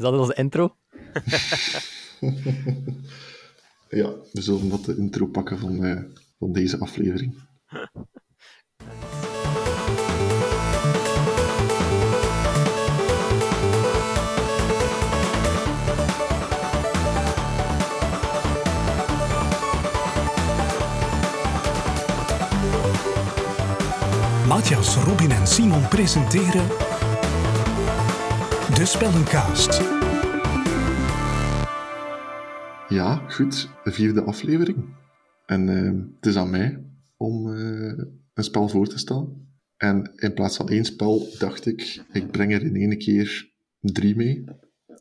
Is dat onze intro? ja, we zullen dat de intro pakken van, uh, van deze aflevering. Matthias, Robin en Simon presenteren De Spellencast. Ja, goed. De vierde aflevering. En uh, het is aan mij om uh, een spel voor te stellen. En in plaats van één spel dacht ik, ik breng er in één keer drie mee.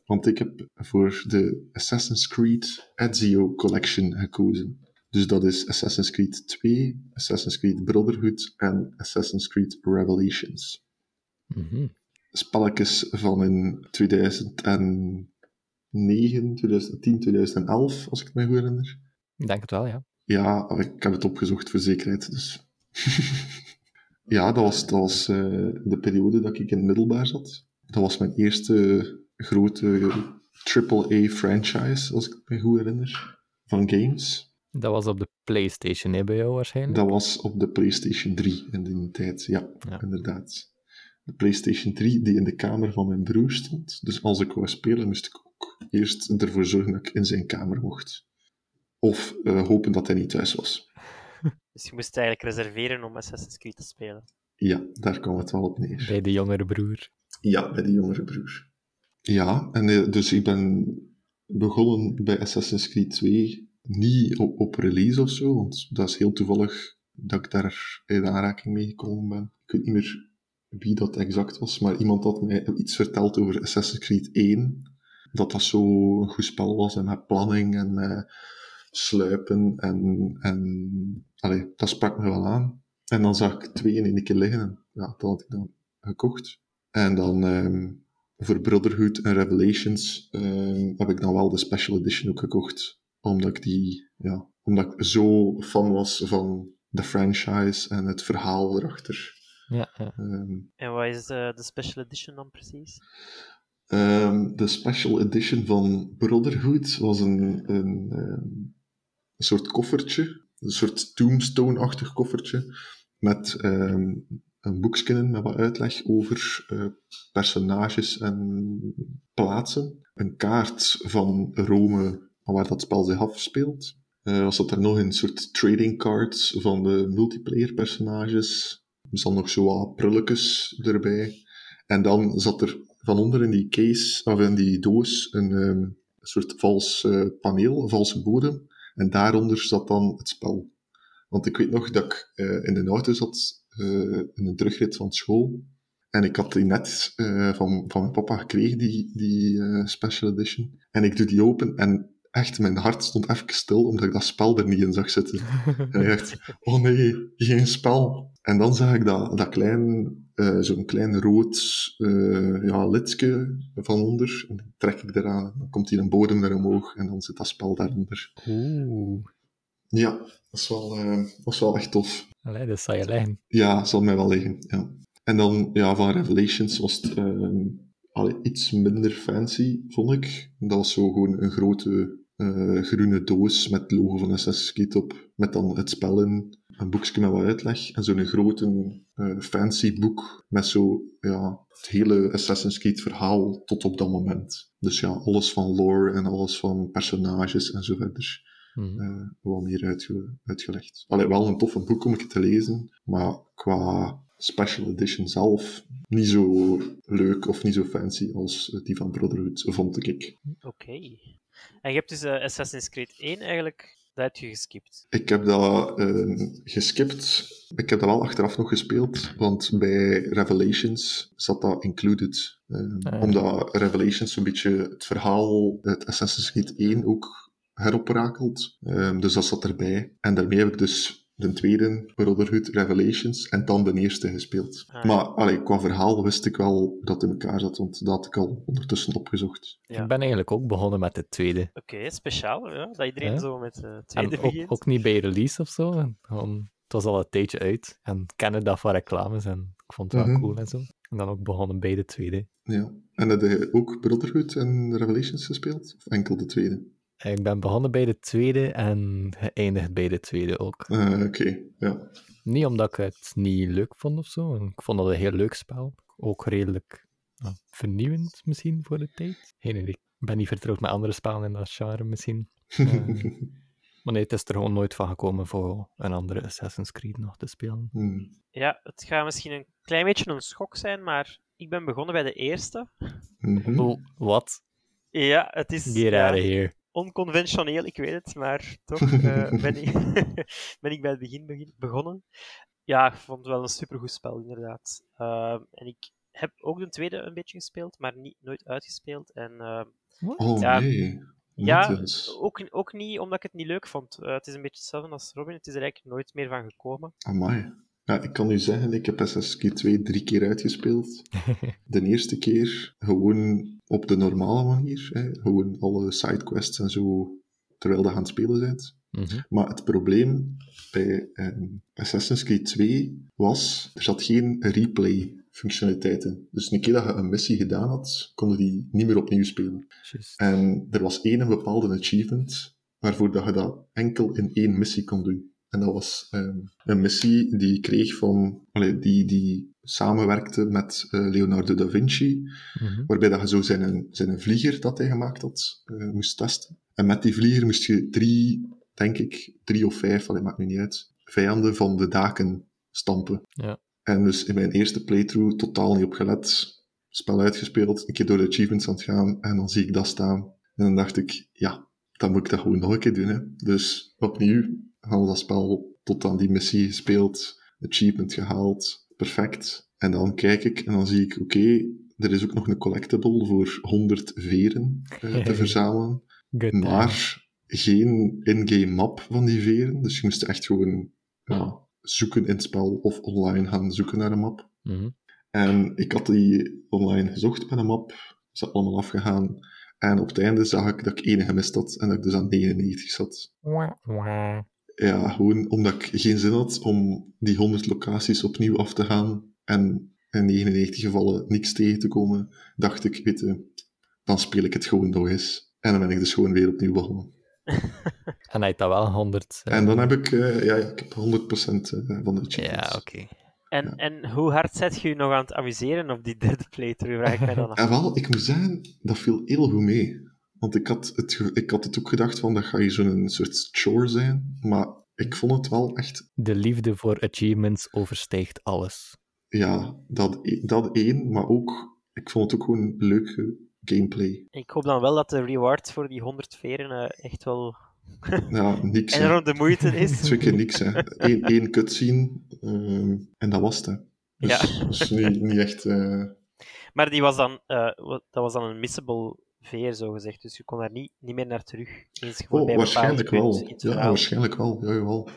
Want ik heb voor de Assassin's Creed Ezio Collection gekozen. Dus dat is Assassin's Creed 2, Assassin's Creed Brotherhood en Assassin's Creed Revelations. Mm Spelletjes van in 2009, 2010, 2011, als ik het me goed herinner. Ik denk het wel, ja. Ja, ik heb het opgezocht voor zekerheid, dus... ja, dat was, dat was uh, de periode dat ik in het middelbaar zat. Dat was mijn eerste grote AAA-franchise, als ik het me goed herinner, van games. Dat was op de PlayStation, hè, bij jou waarschijnlijk? Dat was op de PlayStation 3 in die tijd, ja, ja, inderdaad. De PlayStation 3 die in de kamer van mijn broer stond. Dus als ik wou spelen, moest ik ook eerst ervoor zorgen dat ik in zijn kamer mocht. Of uh, hopen dat hij niet thuis was. Dus je moest eigenlijk reserveren om Assassin's Creed te spelen? Ja, daar kwam het wel op neer. Bij de jongere broer? Ja, bij de jongere broer. Ja, en uh, dus ik ben begonnen bij Assassin's Creed 2 niet op, op release of zo, want dat is heel toevallig dat ik daar in aanraking mee gekomen ben. Ik weet niet meer wie dat exact was, maar iemand had mij iets verteld over Assassin's Creed 1. Dat dat zo een goed spel was en met planning en sluipen en, en allee, dat sprak me wel aan. En dan zag ik twee in één keer liggen en ja, dat had ik dan gekocht. En dan um, voor Brotherhood en Revelations um, heb ik dan wel de Special Edition ook gekocht omdat ik die, ja, omdat ik zo fan was van de franchise en het verhaal erachter. Ja, ja. Um, en wat is de, de special edition dan precies? Um, de special edition van Brotherhood was een, een, um, een soort koffertje, een soort tombstone-achtig koffertje, met een boekje met wat uitleg over uh, personages en plaatsen. Een kaart van Rome waar dat spel zich afspeelt. Uh, was dat er nog een soort trading cards van de multiplayer personages. Zat nog zo wat prulletjes erbij. En dan zat er van onder in die case, of in die doos, een, een soort vals uh, paneel, een valse bodem. En daaronder zat dan het spel. Want ik weet nog dat ik uh, in de auto zat, in een terugrit van school. En ik had die net van, van mijn papa gekregen, die, die special edition. En ik doe die open en echt, mijn hart stond even stil, omdat ik dat spel er niet in zag zitten. en ik dacht, oh nee, geen spel. En dan zag ik dat, dat klein, uh, zo'n klein rood uh, ja, lidje van onder. En dan trek ik eraan, dan komt hier een bodem naar omhoog en dan zit dat spel daaronder. Oeh. Ja, dat is wel, uh, dat is wel echt tof. Allee, dat zal je liggen. Ja, zal mij wel liggen, ja. En dan, ja, van Revelations was het allee, iets minder fancy, vond ik. Dat was zo gewoon een grote uh, groene doos met het logo van Assassin's Creed op, met dan het spel in, een boekje met wat uitleg, en zo'n grote uh, fancy boek met zo, ja, het hele Assassin's Creed verhaal tot op dat moment. Dus ja, alles van lore en alles van personages en zo verder. Mm. Uh, wat meer uitge uitgelegd. Allee, wel een toffe boek om te lezen, maar qua special edition zelf niet zo leuk of niet zo fancy als die van Brotherhood, vond ik. Oké. Okay. En je hebt dus uh, Assassin's Creed 1 eigenlijk, dat heb je geskipt. Ik heb dat uh, geskipt. Ik heb dat wel achteraf nog gespeeld, want bij Revelations zat dat included. Uh, ah. Omdat Revelations een beetje het verhaal, het Assassin's Creed 1 ook heroprakelt. Um, dus dat zat erbij. En daarmee heb ik dus de tweede, Brotherhood Revelations, en dan de eerste gespeeld. Ah, maar allee, qua verhaal wist ik wel dat het in elkaar zat, want dat had ik al ondertussen opgezocht. Ja. Ik ben eigenlijk ook begonnen met de tweede. Oké, okay, speciaal, ja, dat iedereen ja. zo met de tweede en begint. Ook, ook, niet bij release of zo. Gewoon, het was al een tijdje uit en kennen dat van reclames en ik vond het wel mm -hmm. cool en zo. En dan ook begonnen bij de tweede. Ja. En heb je ook Brotherhood en Revelations gespeeld? Of enkel de tweede? Ik ben begonnen bij de tweede en geëindigd bij de tweede ook. Ah, Oké, ja. Niet omdat ik het niet leuk vond of zo. Ik vond dat een heel leuk spel. Ook redelijk ja, vernieuwend misschien voor de tijd. Geen idee. Ik ben niet vertrouwd met andere spellen in dat genre misschien. Eh, maar nee, het is er gewoon nooit van gekomen voor een andere Assassin's Creed nog te spelen. Hmm. Ja, het gaat misschien een klein beetje een schok zijn, maar ik ben begonnen bij de eerste. Oh, wat? Ja, het is Get out of here. Onconventioneel, ik weet het, maar toch eh, ben, ik, ben ik bij het begin, begin begonnen. Ja, ik vond het wel een supergoed spel, inderdaad. Ehm, en ik heb ook de tweede een beetje gespeeld, maar niet, nooit uitgespeeld. En ehm, Oh Ja. nee. Ja, ook, ook niet omdat ik het niet leuk vond. Eh, het is een beetje hetzelfde als Robin, het is er eigenlijk nooit meer van gekomen. Amai. Ja, ik kan u zeggen, ik heb Assassin's Creed 2 drie keer uitgespeeld. De eerste keer gewoon op de normale manier. Hè. Gewoon alle sidequests en zo, terwijl je aan het spelen bent. Mhm. Maar het probleem bij ehm, Assassin's Creed 2 was, er zat geen replay-functionaliteit in. Dus een keer dat je een missie gedaan had, kon je die niet meer opnieuw spelen. En er was één bepaalde achievement waarvoor dat je dat enkel in één missie kon doen. En dat was ehm, een missie die je kreeg van, allee, die, die samenwerkte met eh, Leonardo da Vinci, Mhm. waarbij dat je zo zijn, zijn vlieger dat hij gemaakt had, eh, moest testen. En met die vlieger moest je drie, denk ik, drie of vijf, allee, maakt nu niet uit, vijanden van de daken stampen. Ja. En dus in mijn eerste playthrough totaal niet op gelet, spel uitgespeeld, een keer door de achievements aan het gaan, en dan zie ik dat staan. En dan dacht ik, ja, dan moet ik dat gewoon nog een keer doen. Hè. Dus opnieuw, we dat spel tot aan die missie gespeeld, achievement gehaald, perfect. En dan kijk ik en dan zie ik, oké, er is ook nog een collectible voor 100 veren eh, te verzamelen. Good. Maar geen in-game map van die veren. Dus je moest echt gewoon ja, zoeken in het spel of online gaan zoeken naar een map. Mhm. En ik had die online gezocht met een map. Is dat allemaal afgegaan. En op het einde zag ik dat ik één gemist had en dat ik dus aan 99 zat. Wah, wah. Ja, gewoon omdat ik geen zin had om die 100 locaties opnieuw af te gaan en in 99 gevallen niks tegen te komen, dacht ik, weet je, dan speel ik het gewoon nog eens. En dan ben ik dus gewoon weer opnieuw begonnen. En hij had dat wel 100. eh, En dan heb ik, eh, ja, ik heb 100% eh, van de achievements. Ja, oké. En, en hoe hard zet je je nog aan het amuseren op die derde playthrough, vraag ik mij dan af. En wel, ik moet zeggen, dat viel heel goed mee. Want ik had het, ik had het ook gedacht van, dat ga je zo'n soort chore zijn. Maar ik vond het wel echt, De liefde voor achievements overstijgt alles. ja, dat, e- dat één. Maar ook, ik vond het ook gewoon leuke gameplay. Ik hoop dan wel dat de reward voor die 100 veren eh, echt wel Ja, niks. hè. enorm de moeite is. Twee keer niks, hè. Eén, één cutscene, ehm, en dat was het, hè. Dus, Ja. dus niet, niet echt... eh, Maar die was dan, eh, dat was dan een missable veer, zo gezegd. Dus je kon daar niet, niet meer naar terug. Eens Oh, waarschijnlijk wel. Ja, waarschijnlijk wel. Ja, jawel.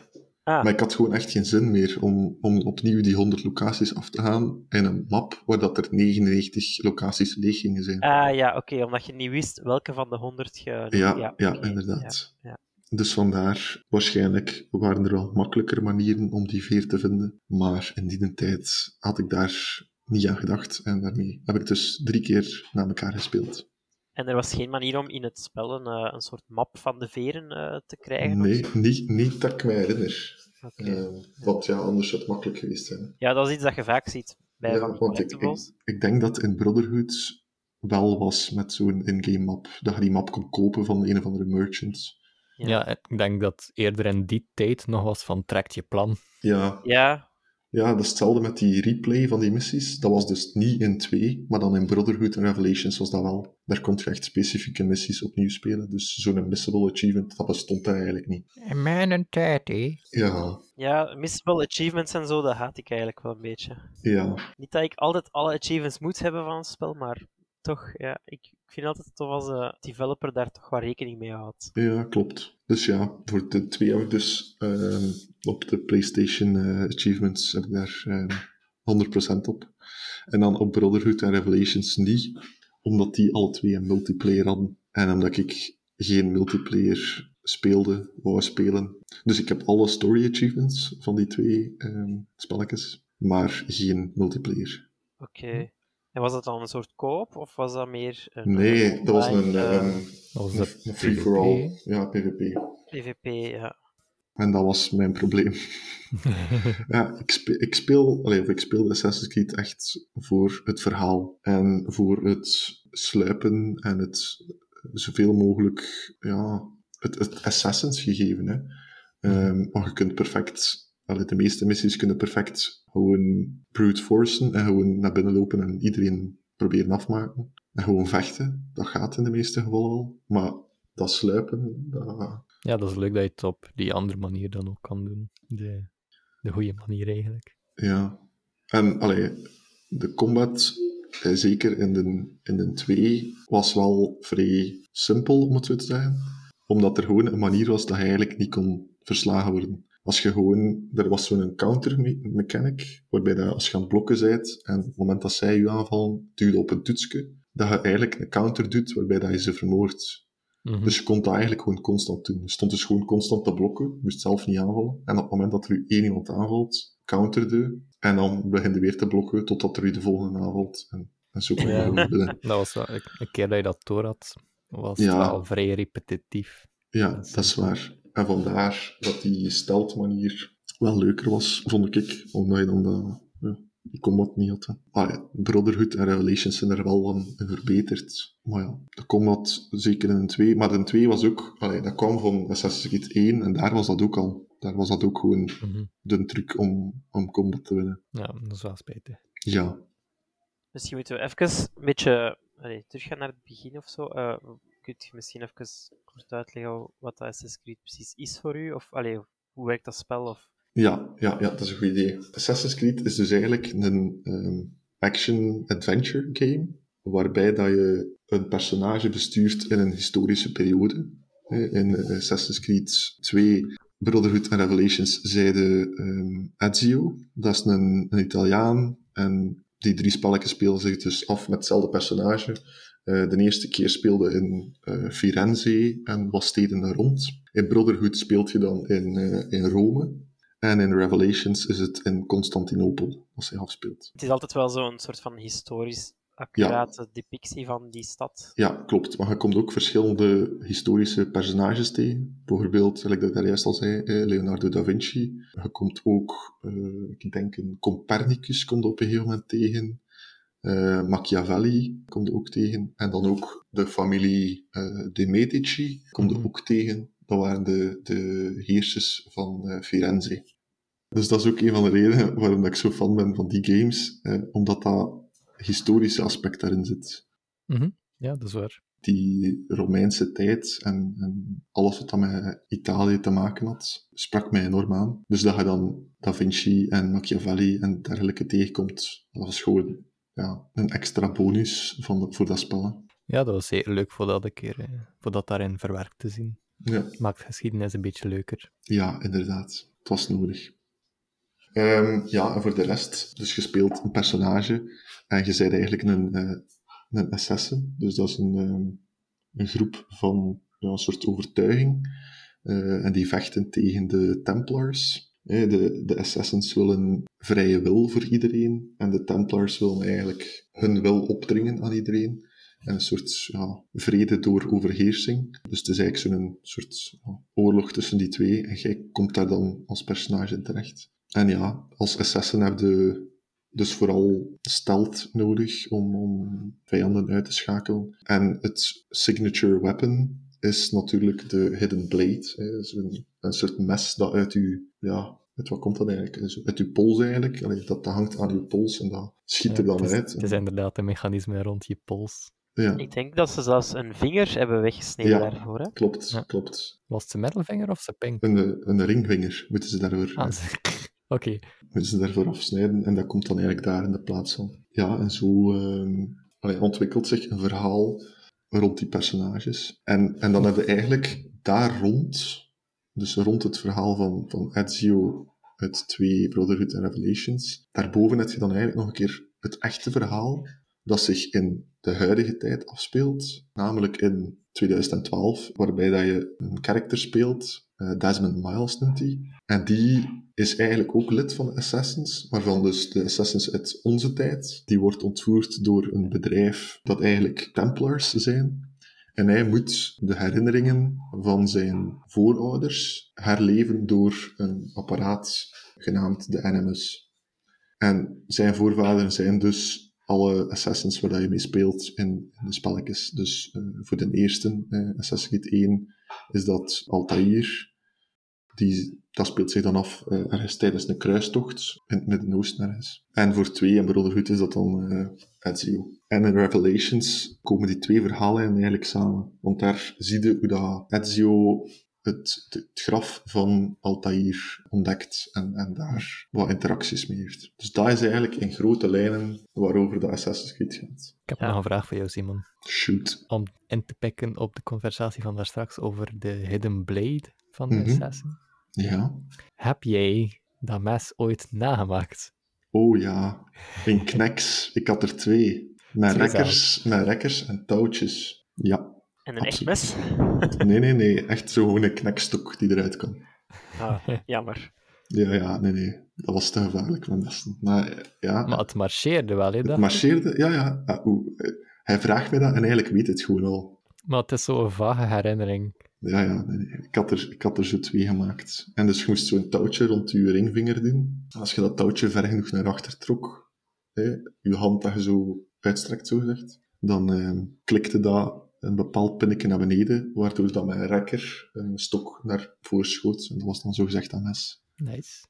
Ah, Maar ik had gewoon echt geen zin meer om, om opnieuw die 100 locaties af te gaan in een map waar dat er 99 locaties leeg gingen zijn. ah ja, oké, omdat je niet wist welke van de 100 je. ja, ja, inderdaad. ja, ja. Dus vandaar, waarschijnlijk waren er wel makkelijker manieren om die veer te vinden. Maar in die tijd had ik daar niet aan gedacht. En daarmee heb ik dus drie keer na elkaar gespeeld. En er was geen manier om in het spel een, eh, een soort map van de veren eh, te krijgen? Nee, niet, niet dat ik me herinner. Oké. Eh, want ja, anders zou het makkelijk geweest zijn. Ja, dat is iets dat je vaak ziet bij Ja, van want ik, ik, ik denk dat in Brotherhood wel was met zo'n in-game map. Dat je die map kon kopen van een of andere merchant. Ja. Ja. ik denk dat eerder in die tijd nog was van trekt je plan. Ja, Ja, ja, dat is hetzelfde met die replay van die missies. Dat was dus niet in 2, maar dan in Brotherhood en Revelations was dat wel. Daar kon je echt specifieke missies opnieuw spelen. Dus zo'n missable achievement, dat bestond daar eigenlijk niet. In mijn tijd, hè? Ja, ja, missable achievements en zo, dat haat ik eigenlijk wel een beetje. ja. Niet dat ik altijd alle achievements moet hebben van een spel, maar toch, ja, ik, ik vind altijd tof als de developer daar toch wat rekening mee houdt. Ja, klopt. Dus ja, voor de twee heb ik dus ehm, op de PlayStation eh, Achievements heb ik daar ehm 100% op. En dan op Brotherhood en Revelations niet, omdat die alle twee een multiplayer hadden. En omdat ik geen multiplayer speelde, wou spelen. Dus ik heb alle story achievements van die twee ehm spelletjes, maar geen multiplayer. Oké. En was dat dan een soort koop of was dat meer een Nee, dat was een, eh, ehm, Dat was een, free-for-all. Ja, PvP. PvP? Ja. En dat was mijn probleem. ja, ik, spe- ik speel, allee, of ik speel Assassin's Creed echt voor het verhaal. En voor het sluipen en het zoveel mogelijk, ja, het, het Assassins gegeven. Hè. Ehm, maar je kunt perfect, allee, de meeste missies kunnen perfect gewoon brute forcen en gewoon naar binnen lopen en iedereen proberen afmaken. En gewoon vechten. Dat gaat in de meeste gevallen wel. Maar dat sluipen, dat, Ja, dat is leuk dat je het op die andere manier dan ook kan doen. De, de goede manier eigenlijk. Ja. En allee, de combat, eh, zeker in de, in de 2, was wel vrij simpel, om het zo te zeggen. Omdat er gewoon een manier was dat je eigenlijk niet kon verslagen worden. Als je gewoon, er was zo'n counter me- mechanic, waarbij dat als je aan het blokken bent, en op het moment dat zij je aanvallen, duwde op een toetsje, dat je eigenlijk een counter doet, waarbij dat je ze vermoordt. Mhm. Dus je kon dat eigenlijk gewoon constant doen. Je stond dus gewoon constant te blokken, je moest zelf niet aanvallen. En op het moment dat er u één iemand aanvalt, counterde, en dan begin je weer te blokken totdat er u de volgende aanvalt. En, en zo kon je Ja. Dat was wel, een keer dat je dat door had, was Ja. het wel vrij repetitief. Ja, Dat is dat is waar. En vandaar dat die stealth manier wel leuker was, vond ik. Omdat je dan de, ja, die combat niet had. hè. Ah ja, Brotherhood en Revelations zijn er wel aan verbeterd. Maar ja, de combat zeker in een 2. Maar de 2 was ook... Allee, dat kwam van Assassin's Creed 1 en daar was dat ook al. Daar was dat ook gewoon Mhm. de truc om, om combat te winnen. Ja, dat is wel spijtig. Ja. Misschien moeten we even een beetje allee, teruggaan naar het begin of zo. Eh kunt je misschien even kort uitleggen wat Assassin's Creed precies is voor u? Of allee, hoe werkt dat spel? Of... Ja, ja, ja, dat is een goed idee. Assassin's Creed is dus eigenlijk een ehm, action-adventure game, waarbij dat je een personage bestuurt in een historische periode. Eh, In Assassin's Creed 2, Brotherhood en Revelations, zeiden ehm, Ezio. Dat is een, een Italiaan, en die drie spelletjes spelen zich dus af met hetzelfde personage. Eh, de eerste keer speelde in eh, Firenze en was steden daar rond. In Brotherhood speelt je dan in, eh, in Rome. En in Revelations is het in Constantinopel, als hij afspeelt. Het is altijd wel zo'n soort van historisch accurate depictie van die stad. Ja, klopt. Maar je komt ook verschillende historische personages tegen. Bijvoorbeeld, zoals ik dat daar juist al zei, eh, Leonardo da Vinci. Je komt ook, eh, ik denk, een Copernicus komt op een gegeven moment tegen. Eh, Machiavelli komt er ook tegen. En dan ook de familie de Medici komt er Mhm. ook tegen. Dat waren de, de heersers van Firenze. Dus dat is ook een van de redenen waarom dat ik zo fan ben van die games. eh, omdat dat historische aspect daarin zit Mhm. Ja, dat is waar. die Romeinse tijd en, en alles wat dat met Italië te maken had, sprak mij enorm aan. Dus dat je dan Da Vinci en Machiavelli en dergelijke tegenkomt, dat was gewoon ja, een extra bonus van de- voor dat spel. hè. Ja, dat was zeker leuk voor dat een keer, eh, voor dat daarin verwerkt te zien. Ja, Maakt geschiedenis een beetje leuker. ja, inderdaad. Het was nodig. Ehm, ja, en voor de rest, dus je speelt een personage en je bent eigenlijk een, eh, een. Dus dat is een, ehm, een groep van ja, een soort overtuiging. eh, en die vechten tegen de Templars. Eh, de, de assassins willen vrije wil voor iedereen. En de Templars willen eigenlijk hun wil opdringen aan iedereen. En een soort ja, vrede door overheersing. Dus het is eigenlijk zo'n soort oorlog tussen die twee. En jij komt daar dan als personage in terecht. En ja, als assassin heb je dus vooral stealth nodig om, om vijanden uit te schakelen. En het signature weapon is natuurlijk de Hidden Blade. hè. Dus een, een soort mes dat uit uw... Ja, uit wat komt dat eigenlijk? Zo Uit uw pols eigenlijk. Allee, dat, dat hangt aan uw pols en dat schiet er Ja, dan het is, uit. Het is inderdaad een mechanisme rond je pols. Ja, Ik denk dat ze zelfs een vinger hebben weggesneden Ja. daarvoor. Hè? klopt, Ja. klopt. Was het zijn middelvinger of zijn pink? Een, een ringvinger moeten ze daarvoor... Ah, Oké. ze daarvoor afsnijden en dat komt dan eigenlijk daar in de plaats van. Ja, en zo ehm, ontwikkelt zich een verhaal rond die personages. En, en dan hebben we eigenlijk daar rond, dus rond het verhaal van, van Ezio uit 2 Brotherhood and Revelations, daarboven heb je dan eigenlijk nog een keer het echte verhaal dat zich in de huidige tijd afspeelt, namelijk in 2012, waarbij dat je een karakter speelt, eh, Desmond Miles noemt hij. En die is eigenlijk ook lid van de Assassins, waarvan dus de Assassins uit onze tijd. Die wordt ontvoerd door een bedrijf dat eigenlijk Templars zijn. En hij moet de herinneringen van zijn voorouders herleven door een apparaat genaamd de Animus. En zijn voorvaderen zijn dus alle Assassins waar je mee speelt in, de spelletjes. Dus uh, voor de eerste, uh, Assassin's Creed 1, is dat Altair. Die, dat speelt zich dan af uh, ergens tijdens een kruistocht in het Midden-Oosten. En voor 2 en Brotherhood is dat dan Ezio. En in Revelations komen die twee verhalen eigenlijk samen. Want daar zie je hoe dat Ezio het, het, graf van Altair ontdekt en, en daar wat interacties mee heeft. Dus dat is eigenlijk in grote lijnen waarover de Assassin's Creed gaat. Ik heb nog een vraag voor jou, Simon. Shoot. Om in te pikken op de conversatie van daar straks over de Hidden Blade van de Mhm. Assassin. Ja. Heb jij dat mes ooit nagemaakt? Oh ja. In Knex. Ik had er twee. Met rekkers, met rekkers en touwtjes. Ja. En een echt mes? Nee, nee, nee. Echt zo gewoon een knekstok die eruit kan. Ah, jammer. Ja, ja, nee, nee. Dat was te gevaarlijk van besten. Maar ja, Maar het marcheerde wel, hè? het dat? marcheerde. Ja, ja. Ah, oeh. Hij vraagt mij dat en eigenlijk weet het gewoon al. Maar het is zo'n vage herinnering. Ja, ja, nee, nee. Ik, had er, ik had er zo twee gemaakt. En dus je moest zo'n touwtje rond je ringvinger doen. Als je dat touwtje ver genoeg naar achter trok, hè, je hand dat je zo uitstrekt, zo gezegd, dan eh, klikte dat een bepaald pinnetje naar beneden, waardoor dat mijn rekker een stok naar voren schoot. En dat was dan zo gezegd een mes. Nice.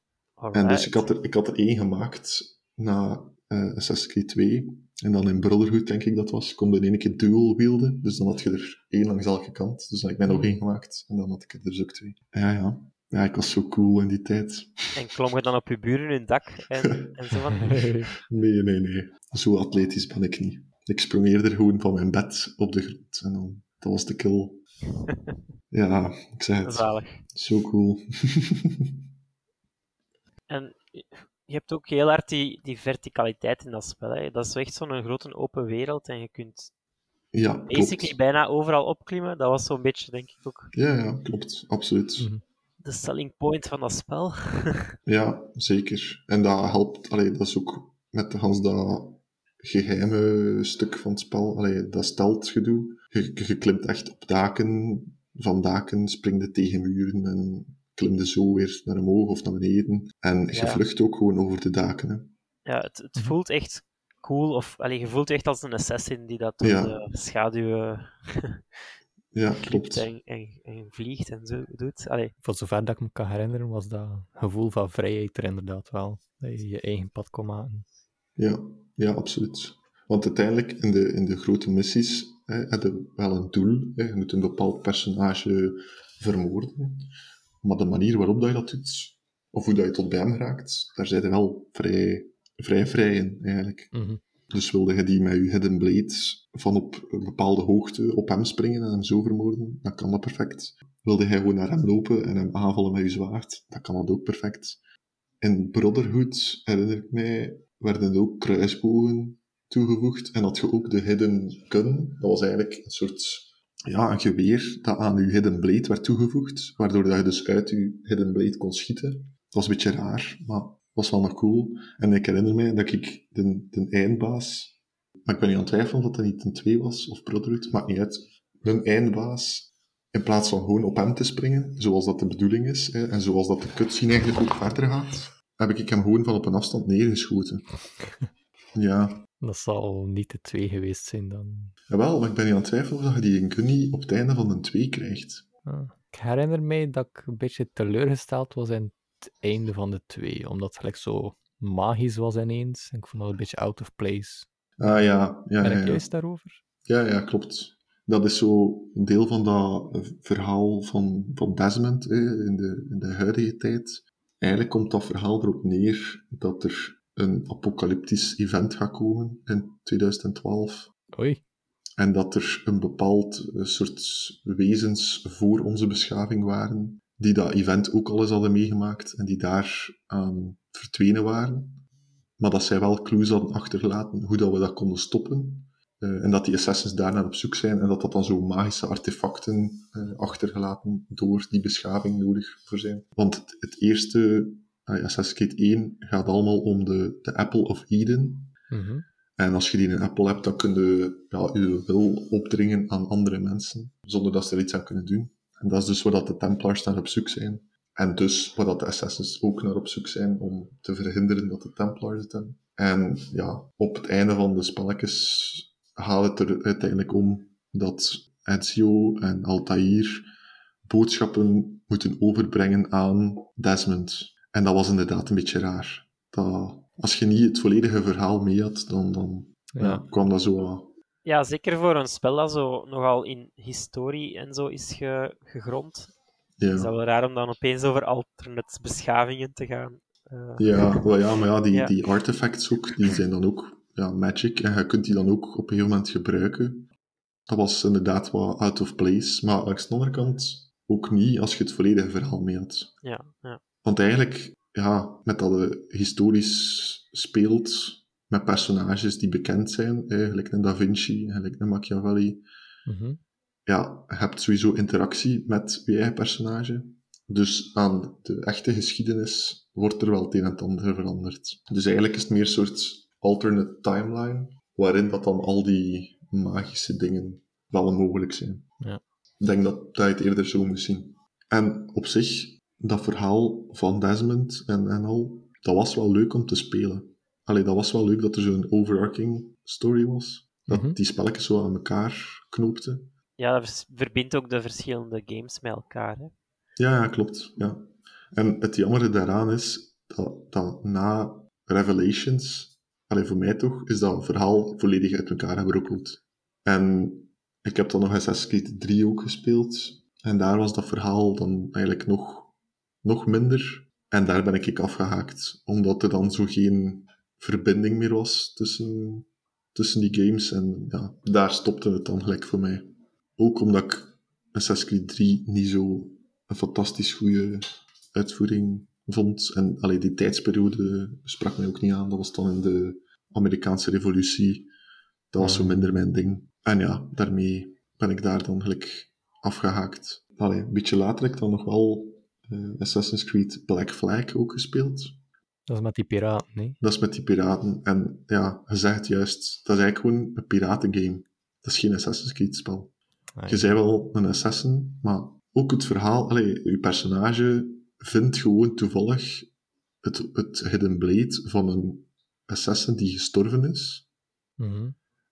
En dus ik had, er, ik had er één gemaakt na eh Assassin's Creed 2. En dan in Brotherhood, denk ik dat was, kon je in één keer dual wielden. Dus dan had je er één langs elke kant. Dus dan heb ik mij nog één gemaakt. En dan had ik er dus ook twee. Ja, ja. Ja, ik was zo cool in die tijd. En klom je dan op je buren hun dak en, en zo van... Nee, nee, nee. Zo atletisch ben ik niet. Ik sprongeerde er gewoon van mijn bed op de grond. En dan, dat was de kill. Ja, ik zeg het. Zalig. Zo cool. En je hebt ook heel hard die, die verticaliteit in dat spel. Hè. Dat is echt zo'n grote open wereld en je kunt Ja, basically klopt. bijna overal opklimmen. Dat was zo'n beetje, denk ik, ook Ja, ja, klopt. Absoluut. Mhm. de selling point van dat spel. Ja, zeker. En dat helpt, allee, dat is ook met de Hans dat geheime stuk van het spel, allee, dat steltgedoe. Je, je klimt echt op daken, van daken springde tegen muren en klimde zo weer naar omhoog of naar beneden. En je Ja. vlucht ook gewoon over de daken. Hè. Ja, het, het Mhm. voelt echt cool. Of, allee, je voelt echt als een assassin die dat door Ja. de schaduwen Ja, klimt klopt. en, en, en vliegt en zo doet. Allee, Voor zover dat ik me kan herinneren, was dat gevoel van vrijheid er inderdaad wel. Dat je je eigen pad kon maken. Ja, ja, absoluut. Want uiteindelijk, in de, in de grote missies, hè, heb je wel een doel. Hè. Je moet een bepaald personage vermoorden. Maar de manier waarop dat je dat doet, of hoe dat je tot bij hem raakt, daar zijn je wel vrij, vrij vrij in, eigenlijk. Mhm. Dus wilde je die met je hidden blade van op een bepaalde hoogte op hem springen en hem zo vermoorden, dan kan dat perfect. Wilde hij gewoon naar hem lopen en hem aanvallen met je zwaard, dan kan dat ook perfect. In Brotherhood, herinner ik mij, werden er ook kruisbogen toegevoegd en had je ook de hidden gun. Dat was eigenlijk een soort, ja, een geweer dat aan je hidden blade werd toegevoegd, waardoor dat je dus uit je hidden blade kon schieten. Dat was een beetje raar, maar was wel nog cool. En ik herinner mij dat ik de, de eindbaas, maar ik ben niet aan het twijfelen of dat niet een 2 was, of Brotherhood, maakt niet uit. Mijn eindbaas, in plaats van gewoon op hem te springen, zoals dat de bedoeling is, hè, en zoals dat de cutscene eigenlijk ook verder gaat, heb ik hem gewoon van op een afstand neergeschoten. Ja, Dat zal niet de twee geweest zijn dan. jawel, maar ik ben niet aan het twijfelen of dat je die Gunny op het einde van een 2 krijgt. Ah. Ik herinner mij dat ik een beetje teleurgesteld was in het einde van de twee, omdat het gelijk zo magisch was ineens. En ik vond dat een beetje out of place. Ah ja, ja, Ben ik ja. juist daarover? Ja, ja, klopt. Dat is zo een deel van dat verhaal van, van Desmond in, de, in de huidige tijd. Eigenlijk komt dat verhaal erop neer dat er een apocalyptisch event gaat komen in 2012. Oei. En dat er een bepaald eh, soort wezens voor onze beschaving waren, die dat event ook al eens hadden meegemaakt en die daar aan verdwenen waren. Maar dat zij wel clues hadden achtergelaten hoe dat we dat konden stoppen. Eh, en dat die assassins daar naar op zoek zijn en dat dat dan zo magische artefacten eh, achtergelaten door die beschaving nodig voor zijn. Want het, het eerste, uh, Assassin's Creed 1, gaat allemaal om de, de Apple of Eden. Mhm. En als je die een Apple hebt, dan kun je ja, je wil opdringen aan andere mensen, zonder dat ze er iets aan kunnen doen. En dat is dus waar dat de Templars naar op zoek zijn. En dus waar dat de Assassins ook naar op zoek zijn om te verhinderen dat de Templars het hebben. En ja, op het einde van de spelletjes gaat het er uiteindelijk om dat Ezio en Altair boodschappen moeten overbrengen aan Desmond. En dat was inderdaad een beetje raar. Dat, als je niet het volledige verhaal mee had, dan, dan Ja. ja, kwam dat zo aan. Ja, zeker voor een spel dat zo nogal in historie en zo is ge- gegrond. Is dat Ja, wel raar om dan opeens over alternate beschavingen te gaan. Eh, ja, wel ja maar ja, die, Ja. die artifacts ook, die zijn dan ook ja, magic en je kunt die dan ook op een gegeven moment gebruiken. Dat was inderdaad wat out of place, maar langs de andere kant ook niet als je het volledige verhaal mee had. ja, ja. Want eigenlijk, ja, met dat je historisch speelt met personages die bekend zijn, eigenlijk een Da Vinci, eigenlijk een Machiavelli, Mhm. ja, je hebt sowieso interactie met je eigen personage. Dus aan de echte geschiedenis wordt er wel het een en het ander veranderd. Dus eigenlijk is het meer een soort alternate timeline, waarin dat dan al die magische dingen wel mogelijk zijn. Ja. Ik denk dat, dat je het eerder zo moet zien. En op zich, dat verhaal van Desmond en, en al, dat was wel leuk om te spelen. Allee, dat was wel leuk dat er zo'n overarching story was. Dat Mhm. die spelletjes zo aan elkaar knoopten. ja, dat verbindt ook de verschillende games met elkaar. Hè. Ja, ja, klopt. Ja. En het jammere daaraan is dat, dat na Revelations, allee, voor mij toch, is dat verhaal volledig uit elkaar gebrokkeld. En ik heb dan nog Assassin's Creed 3 ook gespeeld. En daar was dat verhaal dan eigenlijk nog, nog minder. En daar ben ik afgehaakt, omdat er dan zo geen verbinding meer was tussen, tussen die games. En ja, daar stopte het dan gelijk voor mij. Ook omdat ik Assassin's Creed 3 niet zo een fantastisch goede uitvoering vond. En allee, die tijdsperiode sprak mij ook niet aan. Dat was dan in de Amerikaanse revolutie. Dat was zo Mhm. minder mijn ding. En ja, daarmee ben ik daar dan gelijk afgehaakt. Allee, een beetje later heb ik dan nog wel eh, Assassin's Creed Black Flag ook gespeeld. Dat is met die piraten, nee? Dat is met die piraten. En ja, je zegt juist, dat is eigenlijk gewoon een piratengame. Dat is geen Assassin's Creed spel. Ah, Je zei wel een assassin, maar ook het verhaal, allee, je personage vindt gewoon toevallig het, het hidden blade van een assassin die gestorven is. Mhm.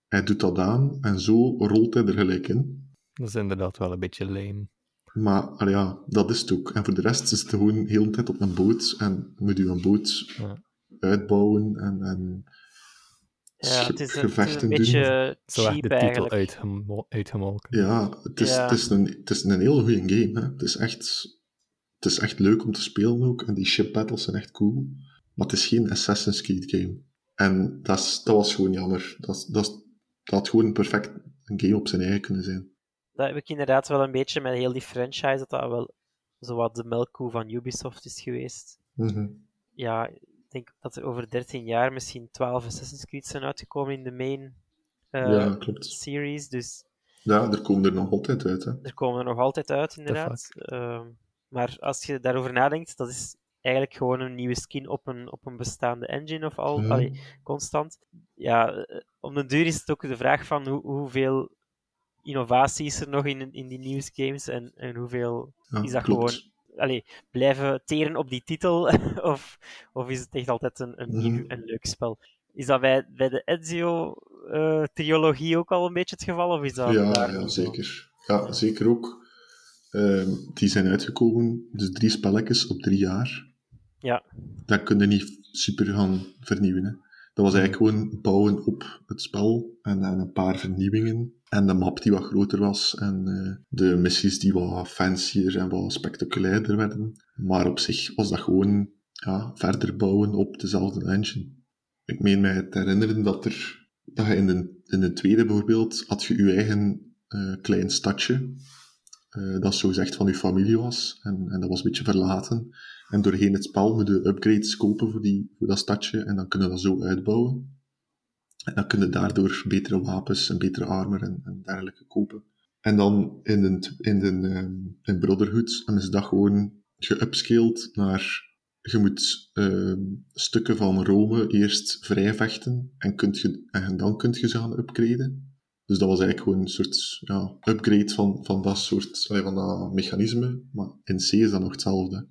Hij doet dat aan en zo rolt hij er gelijk in. Dat is inderdaad wel een beetje lame. Maar ja, dat is het ook. En voor de rest is het gewoon heel de tijd op een boot en moet je een boot Ja. uitbouwen en, en Ja, het is een, het is gevechten een doen. beetje Zo cheap de titel eigenlijk. uitgemo- uitgemolken. Ja, het is, Ja. Het, is een, het is een heel goede game. Hè. Het, is echt, het is echt leuk om te spelen ook. En die ship battles zijn echt cool. Maar het is geen Assassin's Creed game. En dat, is, dat was gewoon jammer. Dat, dat, dat had gewoon perfect een game op zijn eigen kunnen zijn. Dat heb ik inderdaad wel een beetje met heel die franchise, dat dat wel zowat de melkkoe van Ubisoft is geweest. Mhm. Ja, ik denk dat er over 13 jaar misschien 12 Assassin's Creed zijn uitgekomen in de main eh, ja, klopt. series. Dus Ja, er komen er nog altijd uit. Hè. er komen er nog altijd uit, inderdaad. Ehm, maar als je daarover nadenkt, dat is eigenlijk gewoon een nieuwe skin op een, op een bestaande engine of al, allee, constant. Ja, eh, om de duur is het ook de vraag van hoe, hoeveel innovatie is er nog in, in die nieuwe games en, en hoeveel Ja, is dat klopt. gewoon allee, blijven teren op die titel of, of is het echt altijd een, een nieuw Mhm. en leuk spel? Is dat bij, bij de Ezio-trilogie ook al een beetje het geval? Of is dat Ja, daar ja zeker. Ja, zeker ook. Ehm, die zijn uitgekomen, dus drie spelletjes op drie jaar. Ja. Dat kun je niet super gaan vernieuwen. Dat was eigenlijk gewoon bouwen op het spel en, en een paar vernieuwingen. En de map die wat groter was en eh, de missies die wat fancier en wat spectaculairder werden. Maar op zich was dat gewoon ja, verder bouwen op dezelfde engine. Ik meen mij te herinneren dat er dat je in de, in de tweede bijvoorbeeld had je je eigen eh, klein stadje. eh, dat zogezegd van je familie was. En, en dat was een beetje verlaten. En doorheen het spel moet je upgrades kopen voor, die, voor dat stadje. En dan kunnen we dat zo uitbouwen. En dan kun je daardoor betere wapens en betere armor en, en dergelijke kopen. En dan in de, in de ehm, in Brotherhood hebben ze dat gewoon geupscaled naar je moet ehm, stukken van Rome eerst vrijvechten en, kunt en dan kun je ze gaan upgraden. Dus dat was eigenlijk gewoon een soort ja, upgrade van, van dat soort van dat mechanisme. Maar in C is dat nog hetzelfde.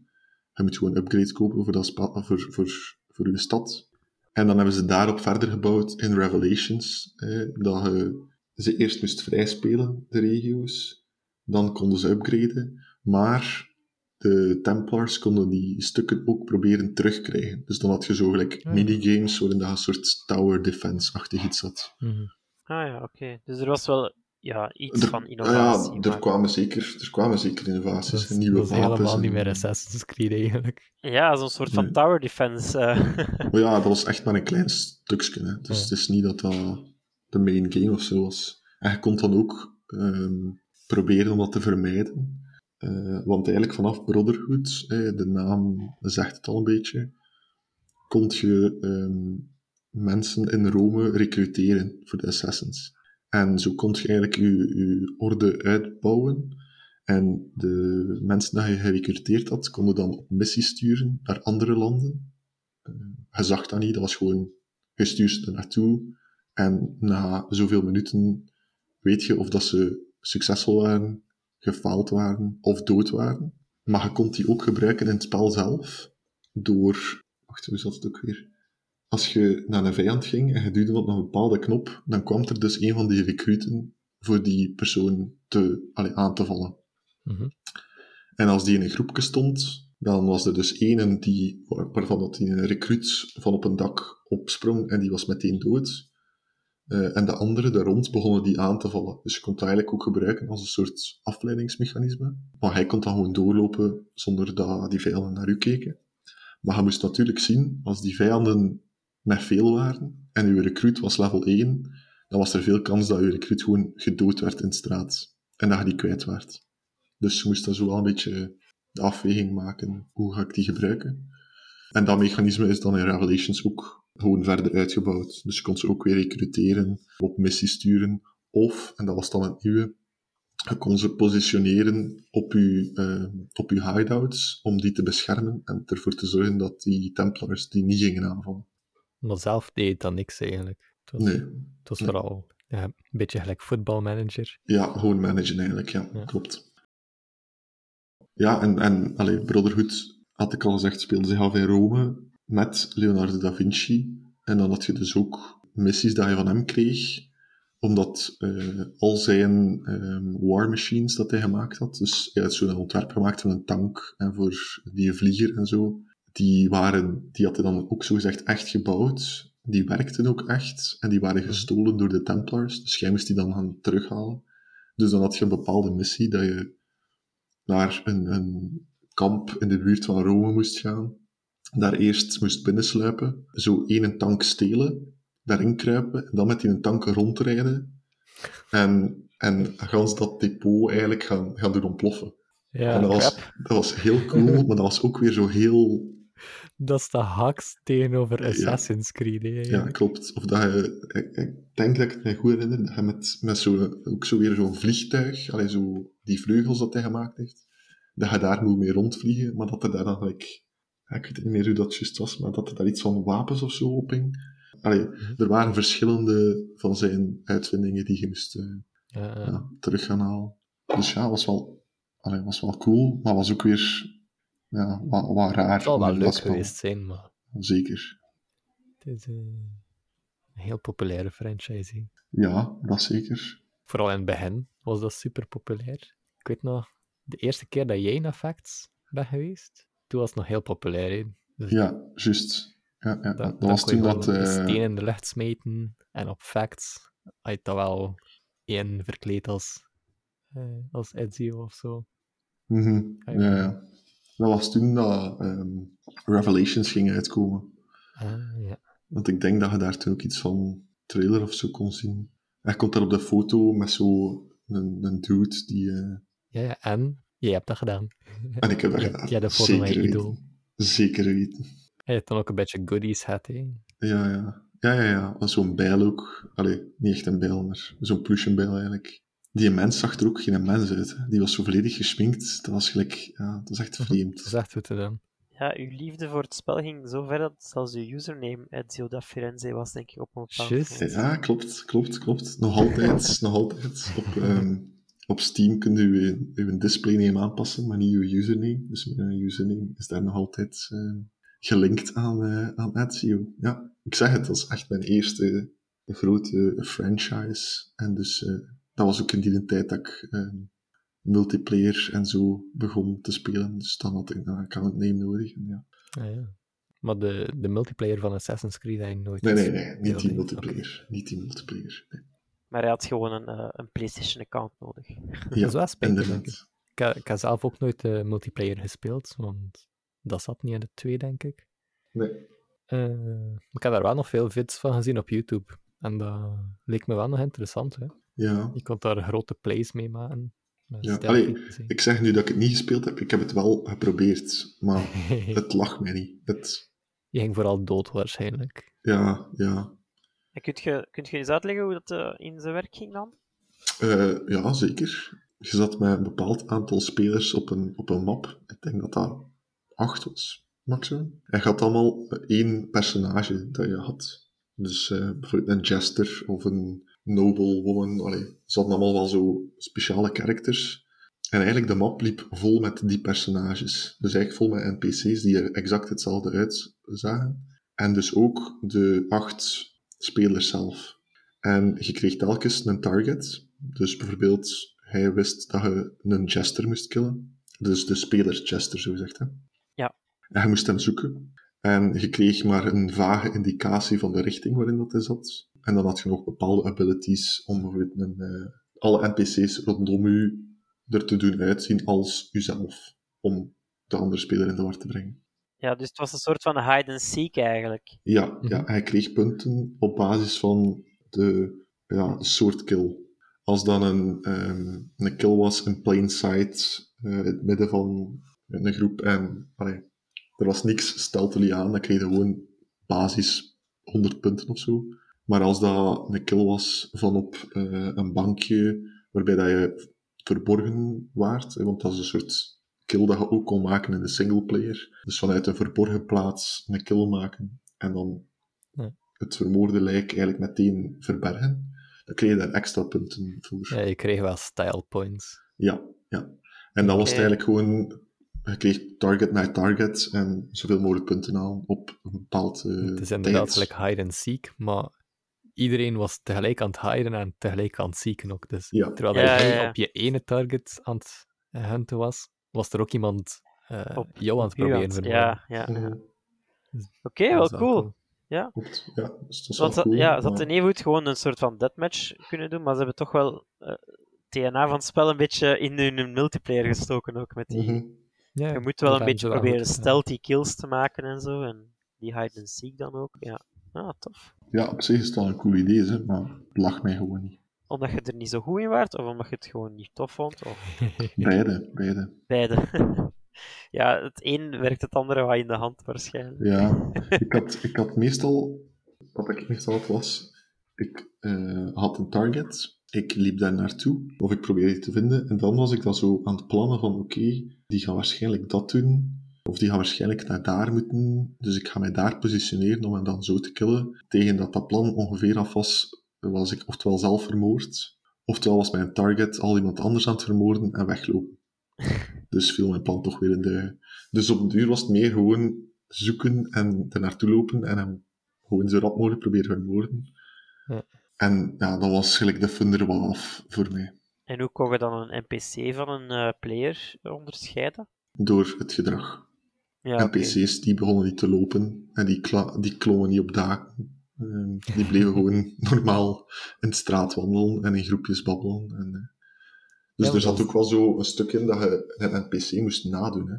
Je moet gewoon upgrades kopen voor, dat spa- voor, voor, voor je stad. En dan hebben ze daarop verder gebouwd in Revelations. Eh, dat je ze eerst moest vrijspelen, de regio's. Dan konden ze upgraden. Maar de Templars konden die stukken ook proberen terugkrijgen. Dus dan had je zo gelijk Ah. minigames waarin dat een soort tower defense-achtig iets had. Mhm. Ah ja, oké. Dus er was wel ja, iets Er- van ah innovatie. ja, er maar- kwamen zeker, er kwamen zeker innovaties. Dat is, en nieuwe dat is wapens. helemaal niet meer Assassin's Creed eigenlijk. Ja, zo'n soort van Nee. tower defense. eh. Maar ja, dat was echt maar een klein stukje. Hè. Dus Ja. het is niet dat dat de main game of zo was. En je kon dan ook ehm, proberen om dat te vermijden. Eh, want eigenlijk vanaf Brotherhood, eh, de naam zegt het al een beetje, kon je ehm, mensen in Rome recruteren voor de Assassins. En zo kon je eigenlijk je, orde uitbouwen. En de mensen die je gerecruiteerd had, konden dan op missie sturen naar andere landen. Eh, je zag dat niet, dat was gewoon, je stuurt er naartoe. En na zoveel minuten weet je of dat ze succesvol waren, gefaald waren of dood waren. Maar je kon die ook gebruiken in het spel zelf door... Wacht, hoe zat het ook weer? Als je naar een vijand ging en je duwde op een bepaalde knop, dan kwam er dus een van die recruten voor die persoon te, allee, aan te vallen. Mhm. En als die in een groepje stond, dan was er dus één die, waar- waarvan dat die een recruut van op een dak opsprong en die was meteen dood. Eh, en de andere daar rond begonnen die aan te vallen. Dus je kon het eigenlijk ook gebruiken als een soort afleidingsmechanisme. Maar hij kon dan gewoon doorlopen zonder dat die vijanden naar u keken. Maar je moest natuurlijk zien, als die vijanden met veel waren en uw recruit was level 1, dan was er veel kans dat uw recruit gewoon gedood werd in de straat. En dat je die kwijt werd. Dus je moest dan zo wel een beetje de afweging maken. Hoe ga ik die gebruiken? En dat mechanisme is dan in Revelations ook gewoon verder uitgebouwd. Dus je kon ze ook weer recruteren, op missie sturen. Of, en dat was dan het nieuwe, je kon ze positioneren op je, eh, op je hideouts om die te beschermen en ervoor te zorgen dat die Templars die niet gingen aanvallen. Maar zelf deed het dan niks eigenlijk. Het was, Nee, het was nee. vooral ja, een beetje gelijk voetbalmanager. Ja, gewoon managen eigenlijk, ja, Ja. klopt. Ja, en, en allee, Brotherhood, had ik al gezegd, speelde zich af in Rome met Leonardo da Vinci. En dan had je dus ook missies dat je van hem kreeg, omdat eh, al zijn ehm, war machines dat hij gemaakt had, dus hij had zo'n ontwerp gemaakt van een tank en voor die vlieger en zo, die, waren, die had hij dan ook zogezegd echt gebouwd. Die werkten ook echt en die waren gestolen door de Templars, dus jij moest die dan gaan terughalen. Dus dan had je een bepaalde missie dat je naar een, een kamp in de buurt van Rome moest gaan. Daar eerst moest binnensluipen, zo één tank stelen, daarin kruipen en dan met die tank rondrijden. En, en gans dat depot eigenlijk gaan, gaan doen ontploffen. Ja, en dat was, dat was heel cool, maar dat was ook weer zo heel... dat is de haks tegenover. Assassin's Creed. hè, Ja, klopt. Of dat je... Ik, ik denk dat ik het me goed herinner, dat je met, met zo, ook zo weer zo'n vliegtuig, allee, zo die vleugels dat hij gemaakt heeft, dat je daar moet mee rondvliegen, maar dat er daar dan ja, Ik weet niet meer hoe dat juist was, maar dat er daar iets van wapens of zo op hing. Allee, er waren verschillende van zijn uitvindingen die je moest eh, ja, terug gaan halen. Dus ja, was wel, allee, was wel cool, maar was ook weer ja, wat, wat raar. Het zal wel leuk spel. geweest zijn, maar Zeker. het is eh, een heel populaire franchise. Ja, dat zeker. Vooral in het begin was dat super populair. Ik weet nog, de eerste keer dat jij naar Facts bent geweest, toen was het nog heel populair. Dus Ja, juist. Ja, ja, dat was toen dat... eh, steen in de lucht smeten en op Facts had je dat wel één verkleed als, eh, als Ezio of zo. ja. ja, ja. Dat was toen dat ehm, Revelations ging uitkomen. Ah, ja. Want ik denk dat je daar toen ook iets van trailer of zo kon zien. Hij komt daar op de foto met zo een, een dude die... eh, Ja, ja, en jij hebt dat gedaan. En ik heb dat Ja, gedaan. ja, de foto je Zeker idool. Zeker weten. Hij heeft dan ook een beetje goodies gehad, hè. Ja, ja. Ja, ja, ja. Dat Zo'n bijl ook. Allee, niet echt een bijl, maar zo'n plushenbijl eigenlijk. Die mens zag er ook geen mens uit. Hè. Die was zo volledig geschminkt. Dat was gelijk... Ja, dat is echt Dat vreemd. is echt goed gedaan. Ja, uw liefde voor het spel ging zo ver dat zelfs uw username het Zilda Firenze was, denk ik, op een bepaald moment. Ja, klopt, klopt, klopt. Nog altijd, nog altijd. Op, ehm, op Steam kunt u uw, uw displayname aanpassen, maar niet uw username. Dus mijn username is daar nog altijd ehm, gelinkt aan, eh aan Ezio. Ja, ik zeg het, dat is echt mijn eerste grote franchise. En dus eh, dat was ook in die tijd dat ik ehm, multiplayer en zo begon te spelen. Dus dan had ik een accountname nodig. En ja. Ah, ja. Maar de, de multiplayer van Assassin's Creed heb je nooit Nee, nee, nee, niet die multiplayer. Niet die multiplayer. Nee. Maar hij had gewoon een, eh, een PlayStation-account nodig. Dat is wel spijtig, denk ik. heb- ik heb zelf ook nooit de multiplayer gespeeld, want dat zat niet in de 2, denk ik. Nee. Eh, ik heb daar wel nog veel vids van gezien op YouTube. En dat leek me wel nog interessant. Hè. Ja, Je kon daar grote plays mee maken. Ja, allee, ik zeg nu dat ik het niet gespeeld heb. Ik heb het wel geprobeerd, maar het lag mij niet. Het, Je ging vooral dood waarschijnlijk. ja, ja. En kunt je, kunt je eens uitleggen hoe dat eh, in zijn werk ging dan? Eh, ja, zeker. Je zat met een bepaald aantal spelers op een, op een map. Ik denk dat dat acht was, maximum. En je had allemaal één personage dat je had. Dus eh, bijvoorbeeld een jester of een noble woman. Allee, ze hadden allemaal wel zo speciale characters. En eigenlijk de map liep vol met die personages. Dus eigenlijk vol met NPC's die er exact hetzelfde uitzagen. En dus ook de acht spelers zelf. En je kreeg telkens een target. Dus bijvoorbeeld, hij wist dat je een jester moest killen. Dus de speler jester, zo gezegd. Hè? Ja. En je moest hem zoeken. En je kreeg maar een vage indicatie van de richting waarin dat hij zat. En dan had je nog bepaalde abilities om bijvoorbeeld een, eh, alle NPC's rondom u er te doen uitzien als uzelf. Om de andere speler in de war te brengen. Ja, dus het was een soort van hide-and-seek eigenlijk. Ja, ja, Mhm. hij kreeg punten op basis van de ja, soort kill. Als dan een, ehm, een kill was in plain sight, eh, in het midden van een groep, en allee, er was niks stealthily aan, dan kreeg je gewoon basis 100 punten of zo. Maar als dat een kill was van op eh, een bankje, waarbij dat je verborgen waart, hè, want dat is een soort kill dat je ook kon maken in de singleplayer. Dus vanuit een verborgen plaats een kill maken en dan Ja. het vermoorde lijk eigenlijk meteen verbergen. Dan kreeg je daar extra punten voor. Ja, je kreeg wel style points. Ja, ja. En dan was het eigenlijk gewoon, je kreeg target na target en zoveel mogelijk punten aan op een bepaald eh het is inderdaad tijd. like hide and seek, maar iedereen was tegelijk aan het hiden en tegelijk aan het seeken ook. Dus Ja. terwijl Ja, jij ja, ja. op je ene target aan het eh, hunten was, was er ook iemand eh, Op- jou aan het proberen vermoorden. Ja, ja. ja. Mhm, Oké, Dat wel cool. Ja, dus dat is Want cool. ja, ze hadden maar- evengoed gewoon een soort van deathmatch kunnen doen, maar ze hebben toch wel eh TNA van het spel een beetje in hun multiplayer gestoken ook. Met die, Mhm. Ja, je moet wel een beetje proberen goed stealthy kills te maken en zo. En die hide and seek dan ook. Ja, ah, tof. Ja, op zich is het wel een cool idee, hè, maar het lag mij gewoon niet. Omdat je er niet zo goed in waart, of omdat je het gewoon niet tof vond? Of Beide, beide. beide. ja, het een werkt het andere wat in de hand waarschijnlijk. Ja, ik had, ik had meestal, wat ik meestal had was, ik eh, had een target, ik liep daar naartoe, of ik probeerde die te vinden, en dan was ik dan zo aan het plannen van, oké, die gaan waarschijnlijk dat doen, of die gaan waarschijnlijk naar daar moeten, dus ik ga mij daar positioneren om hem dan zo te killen. Tegen dat dat plan ongeveer af was, was ik oftewel zelf vermoord, oftewel was mijn target al iemand anders aan het vermoorden en weglopen. Dus viel mijn plan toch weer in de... Dus op een duur was het meer gewoon zoeken en er naartoe lopen en hem gewoon zo rap mogelijk proberen te vermoorden. Ja. En ja, dat was gelijk de fun er wel af voor mij. En hoe kon je dan een NPC van een eh, player onderscheiden? Door het gedrag. Ja. NPC's die begonnen niet te lopen en die, kla- die klommen niet op daken. Ehm, die bleven gewoon normaal in de straat wandelen en in groepjes babbelen. En, eh, dus Ja, er zat ook wel zo een stuk in dat je een NPC moest nadoen. Hè.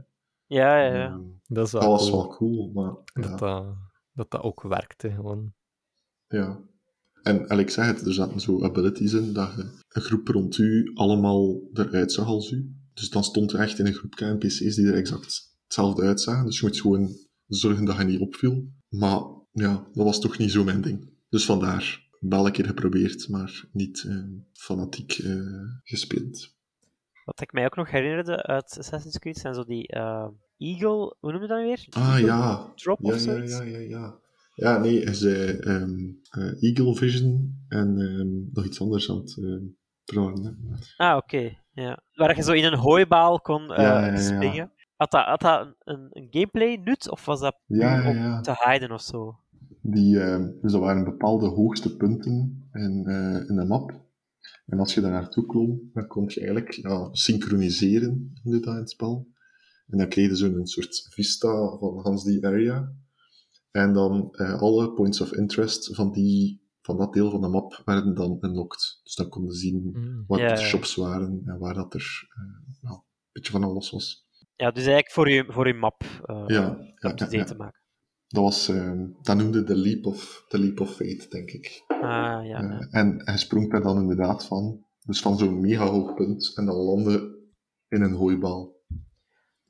Ja, ja, ja. Ehm, Dat is wel dat was cool, wel cool, maar ja. dat, dat, ook werkte. Gewoon. Ja. En, en ik zeg het, er zaten zo abilities in dat je een groep rond u allemaal eruit zag als u. Dus dan stond er echt in een groepje NPC's die er exact hetzelfde uitzagen. Dus je moet gewoon zorgen dat je niet opviel. Maar ja, dat was toch niet zo mijn ding. Dus vandaar, wel een keer geprobeerd, maar niet eh, fanatiek eh, gespeeld. Wat ik mij ook nog herinnerde uit Assassin's Creed zijn zo die eh, Eagle, hoe noem je dat weer? Ah Eagle ja, Drop ja, of ja, zoiets? ja, ja, ja. Ja, nee, hij zei ehm, eh, Eagle Vision en ehm, nog iets anders aan het verwarren, hè. Ah, oké. Ja. Waar je zo in een hooibaal kon ja. springen. Had dat, had dat een, een, een gameplay nut of was dat puur Ja, ja, om ja. te hiden of zo? Die, ehm, dus dat waren bepaalde hoogste punten in, eh, in de map. En als je daar naartoe klom, dan kon je eigenlijk ja, synchroniseren in het spel. En dan kreeg je zo'n soort vista van Hans die area. En dan eh, alle points of interest van, die, van dat deel van de map werden dan unlocked. Dus dan konden zien Mm. wat de shops waren en waar dat er eh, een beetje van alles was. Ja, dus eigenlijk voor je, voor je map uh, Ja, ja, up-to-date ja, ja. te maken. Dat was, ehm, dat noemde de leap of, de leap of fate, denk ik. Ah, ja. Eh, ja. en hij sprong daar dan inderdaad van. Dus van zo'n mega hoog punt. En dan landde in een hooibal.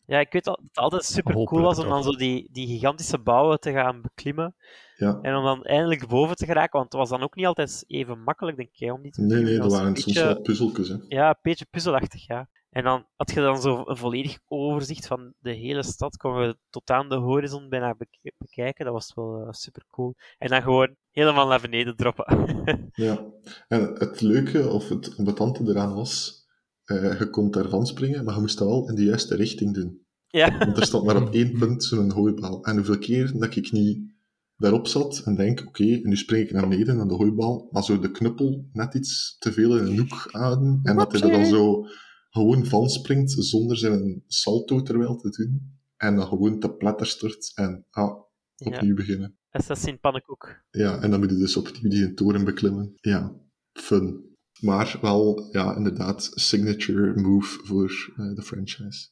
Ja, ik weet al, dat het altijd super cool was om dan zo die, die gigantische bouwen te gaan beklimmen. Ja. En om dan eindelijk boven te geraken, want het was dan ook niet altijd even makkelijk, denk ik, om die te Nee, beklimmen. nee, Dat waren een soms beetje- wel puzzeltjes. Hè. Ja, een beetje puzzelachtig, ja. En dan had je dan zo een volledig overzicht van de hele stad. Kon je tot aan de horizon bijna bek- bekijken. Dat was wel super cool. En dan gewoon helemaal naar beneden droppen. Ja. En het leuke of het ambetante eraan was, eh, je kon daarvan springen, maar je moest dat wel in de juiste richting doen. ja. Want er stond maar op één punt zo'n hooibal. En hoeveel keer dat ik niet daarop zat en denk, oké, en nu spring ik naar beneden naar de hooibal, maar zo de knuppel net iets te veel in een hoek houden, en dat hij er dan zo gewoon van springt, zonder zijn salto terwijl te doen, en dan gewoon te pletter stort en ah, opnieuw beginnen. Assassin Pannenkoek. Ja, en dan moet je dus opnieuw die toren beklimmen. Ja, fun. Maar wel, ja, inderdaad, signature move voor eh, de franchise.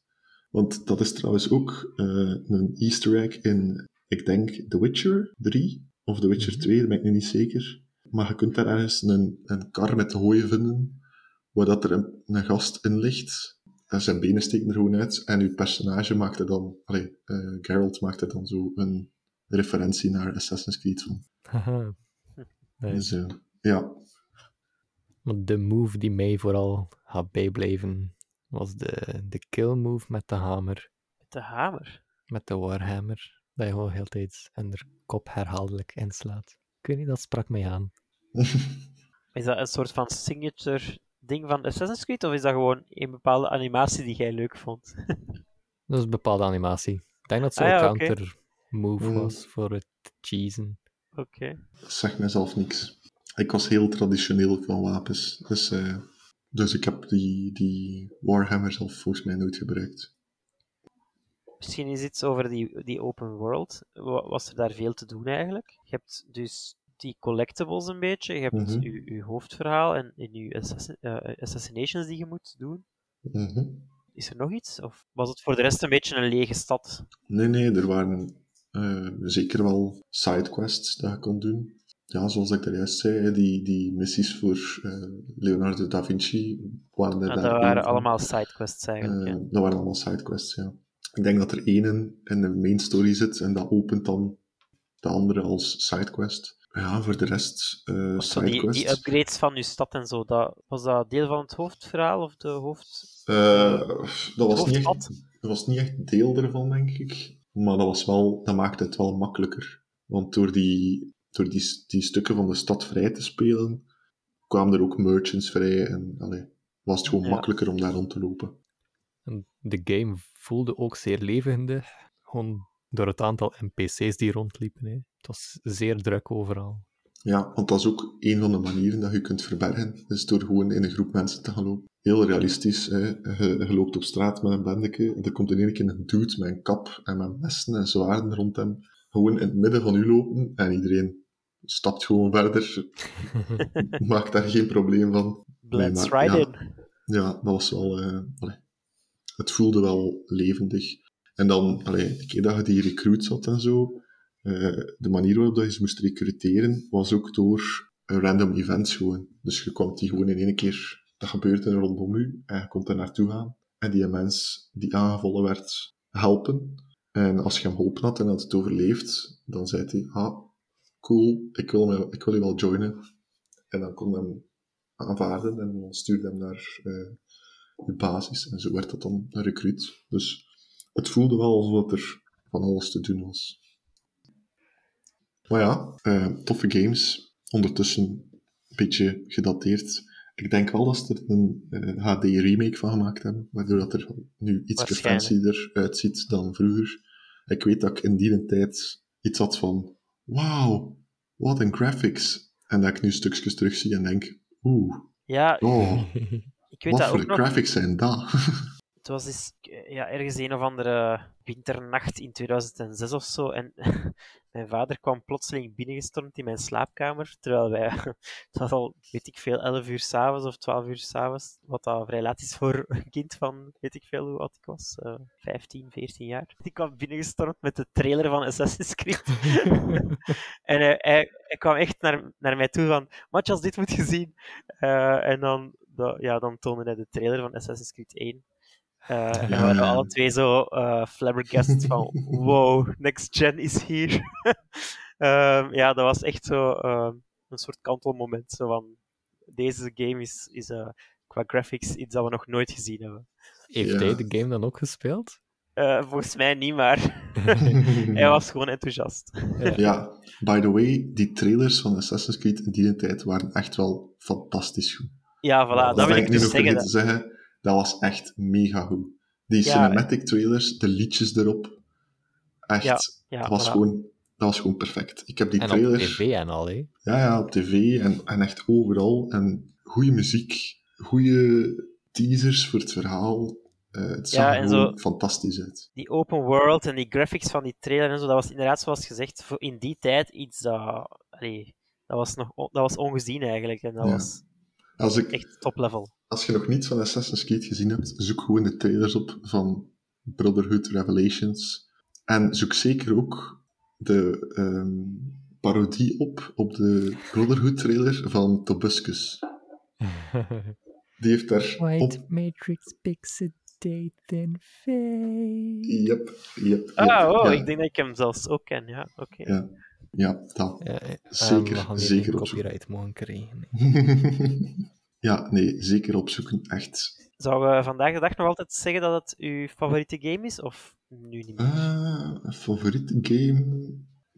Want dat is trouwens ook eh, een easter egg in, ik denk, The Witcher 3 of The Witcher 2, daar ben ik nu niet zeker. Maar je kunt daar ergens een, een kar met hooien vinden, waar dat er een, een gast in ligt. En zijn benen steken er gewoon uit. En uw personage maakt er dan, allee, eh, Geralt maakt er dan zo een referentie naar Assassin's Creed van. Haha. Nice. Dus eh, ja, Maar de move die mij vooral gaat bijblijven, was de, de kill move met de hamer. Met de hamer. Met de warhammer. Dat je gewoon heel tijd en er kop herhaaldelijk inslaat. Ik weet niet, dat sprak mij aan. Is dat een soort van signature ding van Assassin's Creed? Of is dat gewoon een bepaalde animatie die jij leuk vond? Dat is een bepaalde animatie. Ik denk dat het zo'n Ah ja, oké. counter move Mm. was voor het cheesen. Oké. dat zegt mijzelf niks. Ik was heel traditioneel van wapens. Dus, eh, dus ik heb die, die Warhammer zelf volgens mij nooit gebruikt. Misschien is iets over die, die open world. Wa- Was er daar veel te doen eigenlijk? Je hebt dus die collectibles een beetje. Je hebt Mhm. je, je hoofdverhaal en, en je assassin- eh, assassinations die je moet doen. Mhm. Is er nog iets? Of was het voor de rest een beetje een lege stad? Nee, nee, er waren eh, zeker wel sidequests dat je kon doen. Ja, zoals ik daar juist zei, die, die missies voor eh, Leonardo da Vinci waren er Ah, daar dat waren van. allemaal sidequests eigenlijk. Ja. Dat waren allemaal sidequests, ja. Ik denk dat er één in de main story zit en dat opent dan de andere als sidequest. Ja, voor de rest eh zo die, die upgrades van je stad en zo, dat, was dat deel van het hoofdverhaal of de hoofd... Eh, dat, was niet echt, dat was niet echt deel ervan, denk ik. Maar dat, was wel, dat maakte het wel makkelijker. Want door, die, door die, die stukken van de stad vrij te spelen, kwamen er ook merchants vrij. En allee, was het gewoon Ja. makkelijker om daar rond te lopen. En de game voelde ook zeer levendig. Gewoon door het aantal NPC's die rondliepen. Hè. Het was zeer druk overal. Ja, want dat is ook een van de manieren dat je kunt verbergen. is door gewoon in een groep mensen te gaan lopen. Heel realistisch. Hè. Je, je loopt op straat met een bendeke. En er komt in één keer een dude met een kap en met messen en zwaarden rond hem. Gewoon in het midden van u lopen. En iedereen stapt gewoon verder. Maakt daar geen probleem van. Maar- right ja. in. Ja, dat was wel... eh, allee. Het voelde wel levendig. En dan, allee, de keer dat je die recruits had en zo, de manier waarop dat je ze moest recruteren, was ook door random events gewoon. Dus je kwam die gewoon in één keer, dat gebeurde rondom u, en je kon er naartoe gaan. En die mens die aangevallen werd, helpen. En als je hem geholpen had en had het overleefd, dan zei hij, ah, cool, ik wil, me, ik wil je wel joinen. En dan kon hem aanvaarden en dan stuurde hem naar eh, de basis. En zo werd dat dan een recruit. Dus het voelde wel alsof er van alles te doen was. Maar ja, eh, toffe games. Ondertussen een beetje gedateerd. Ik denk wel dat ze er een HD-remake van gemaakt hebben, waardoor dat er nu iets fancyer uitziet dan vroeger. Ik weet dat ik in die tijd iets had van, wauw, wat een graphics. En dat ik nu stukjes terugzie en denk, oeh, Ja, oh, ik weet wat dat voor ook nog. graphics zijn dat? Het was dus, eh, ja, ergens een of andere winternacht in 2006 of zo. En mijn vader kwam plotseling binnengestormd in mijn slaapkamer. Terwijl wij, het was al, weet ik veel, 11 uur s'avonds of 12 uur s'avonds. Wat dat vrij laat is voor een kind van, weet ik veel hoe oud ik was, eh 15, 14 jaar. Die kwam binnengestormd met de trailer van Assassin's Creed. en hij, hij, hij kwam echt naar, naar mij toe van, Matjas, dit moet je zien. Eh, en dan, da- ja, dan toonde hij de trailer van Assassin's Creed 1. Eh, en we waren alle twee zo eh flabbergasted van wow, next gen is hier. Ehm, ja, dat was echt zo ehm, een soort kantelmoment. Zo van, deze game is, is eh, qua graphics iets dat we nog nooit gezien hebben. Heeft Ja. hij de game dan ook gespeeld? Eh, volgens mij niet, maar hij was gewoon enthousiast. Ja, by the way, die trailers van Assassin's Creed in die tijd waren echt wel fantastisch goed. Ja, voilà, dat, dat wil ik dus nog zeggen. vergeten Dat, te zeggen. Dat was echt mega goed. Die Ja, cinematic trailers, de liedjes erop. Echt, Ja, ja, dat, was voilà. gewoon, dat was gewoon perfect. Ik heb die En trailer... op tv en al, hè? Ja, ja, op tv en, en echt overal. En goede muziek, goede teasers voor het verhaal. Eh, het zag Ja, er en zo- fantastisch uit. die open world en die graphics van die trailer en zo, dat was inderdaad, zoals gezegd, voor in die tijd iets dat... allee, dat was, nog, dat was ongezien eigenlijk. En dat Ja. was Als, ik, echt top level. Als je nog niets van Assassin's Creed gezien hebt, zoek gewoon de trailers op van Brotherhood Revelations. En zoek zeker ook de ehm, parodie op op de Brotherhood trailer van Tobuscus. Die heeft daar op... White Matrix Pixelate and Fade. Yep, yep, Ah, yep, oh, ja, ik denk dat ik hem zelfs ook ken. Ja, oké. Ja, ja, dat. Ja, eh, Zeker, we gaan hier zeker opzoeken. copyright mogen krijgen. nee. ja, nee, zeker opzoeken, echt. Zou je vandaag de dag nog altijd zeggen dat het uw favoriete game is? Of nu niet meer? Eh, favoriete game...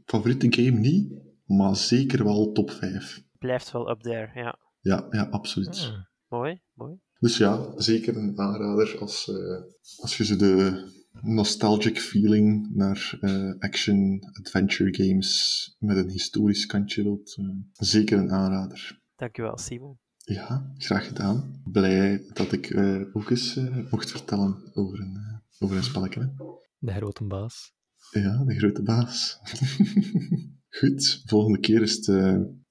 Favoriete game niet, maar zeker wel top 5. Blijft wel up there, ja. Ja, ja, absoluut. Ah. Mooi, mooi. Dus ja, zeker een aanrader als, eh, als je zo de nostalgic feeling naar eh, action-adventure games met een historisch kantje wilt. zeker een aanrader. Dankjewel, Simon. Ja, graag gedaan. Blij dat ik eh, ook eens eh, mocht vertellen over een, eh, over een spelletje. hè. De grote baas. Ja, de grote baas. Goed, volgende keer is het,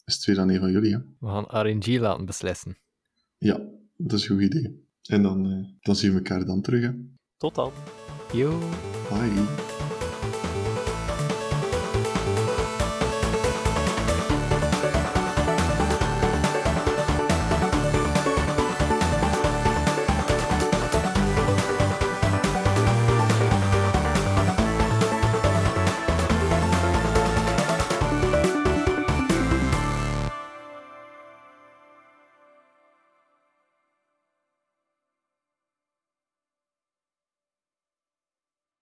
is het weer aan een van jullie. Hè? We gaan RNG laten beslissen. Ja, dat is een goed idee. En dan, dan zien we elkaar dan terug. Hè. Tot dan. Yo. Bye.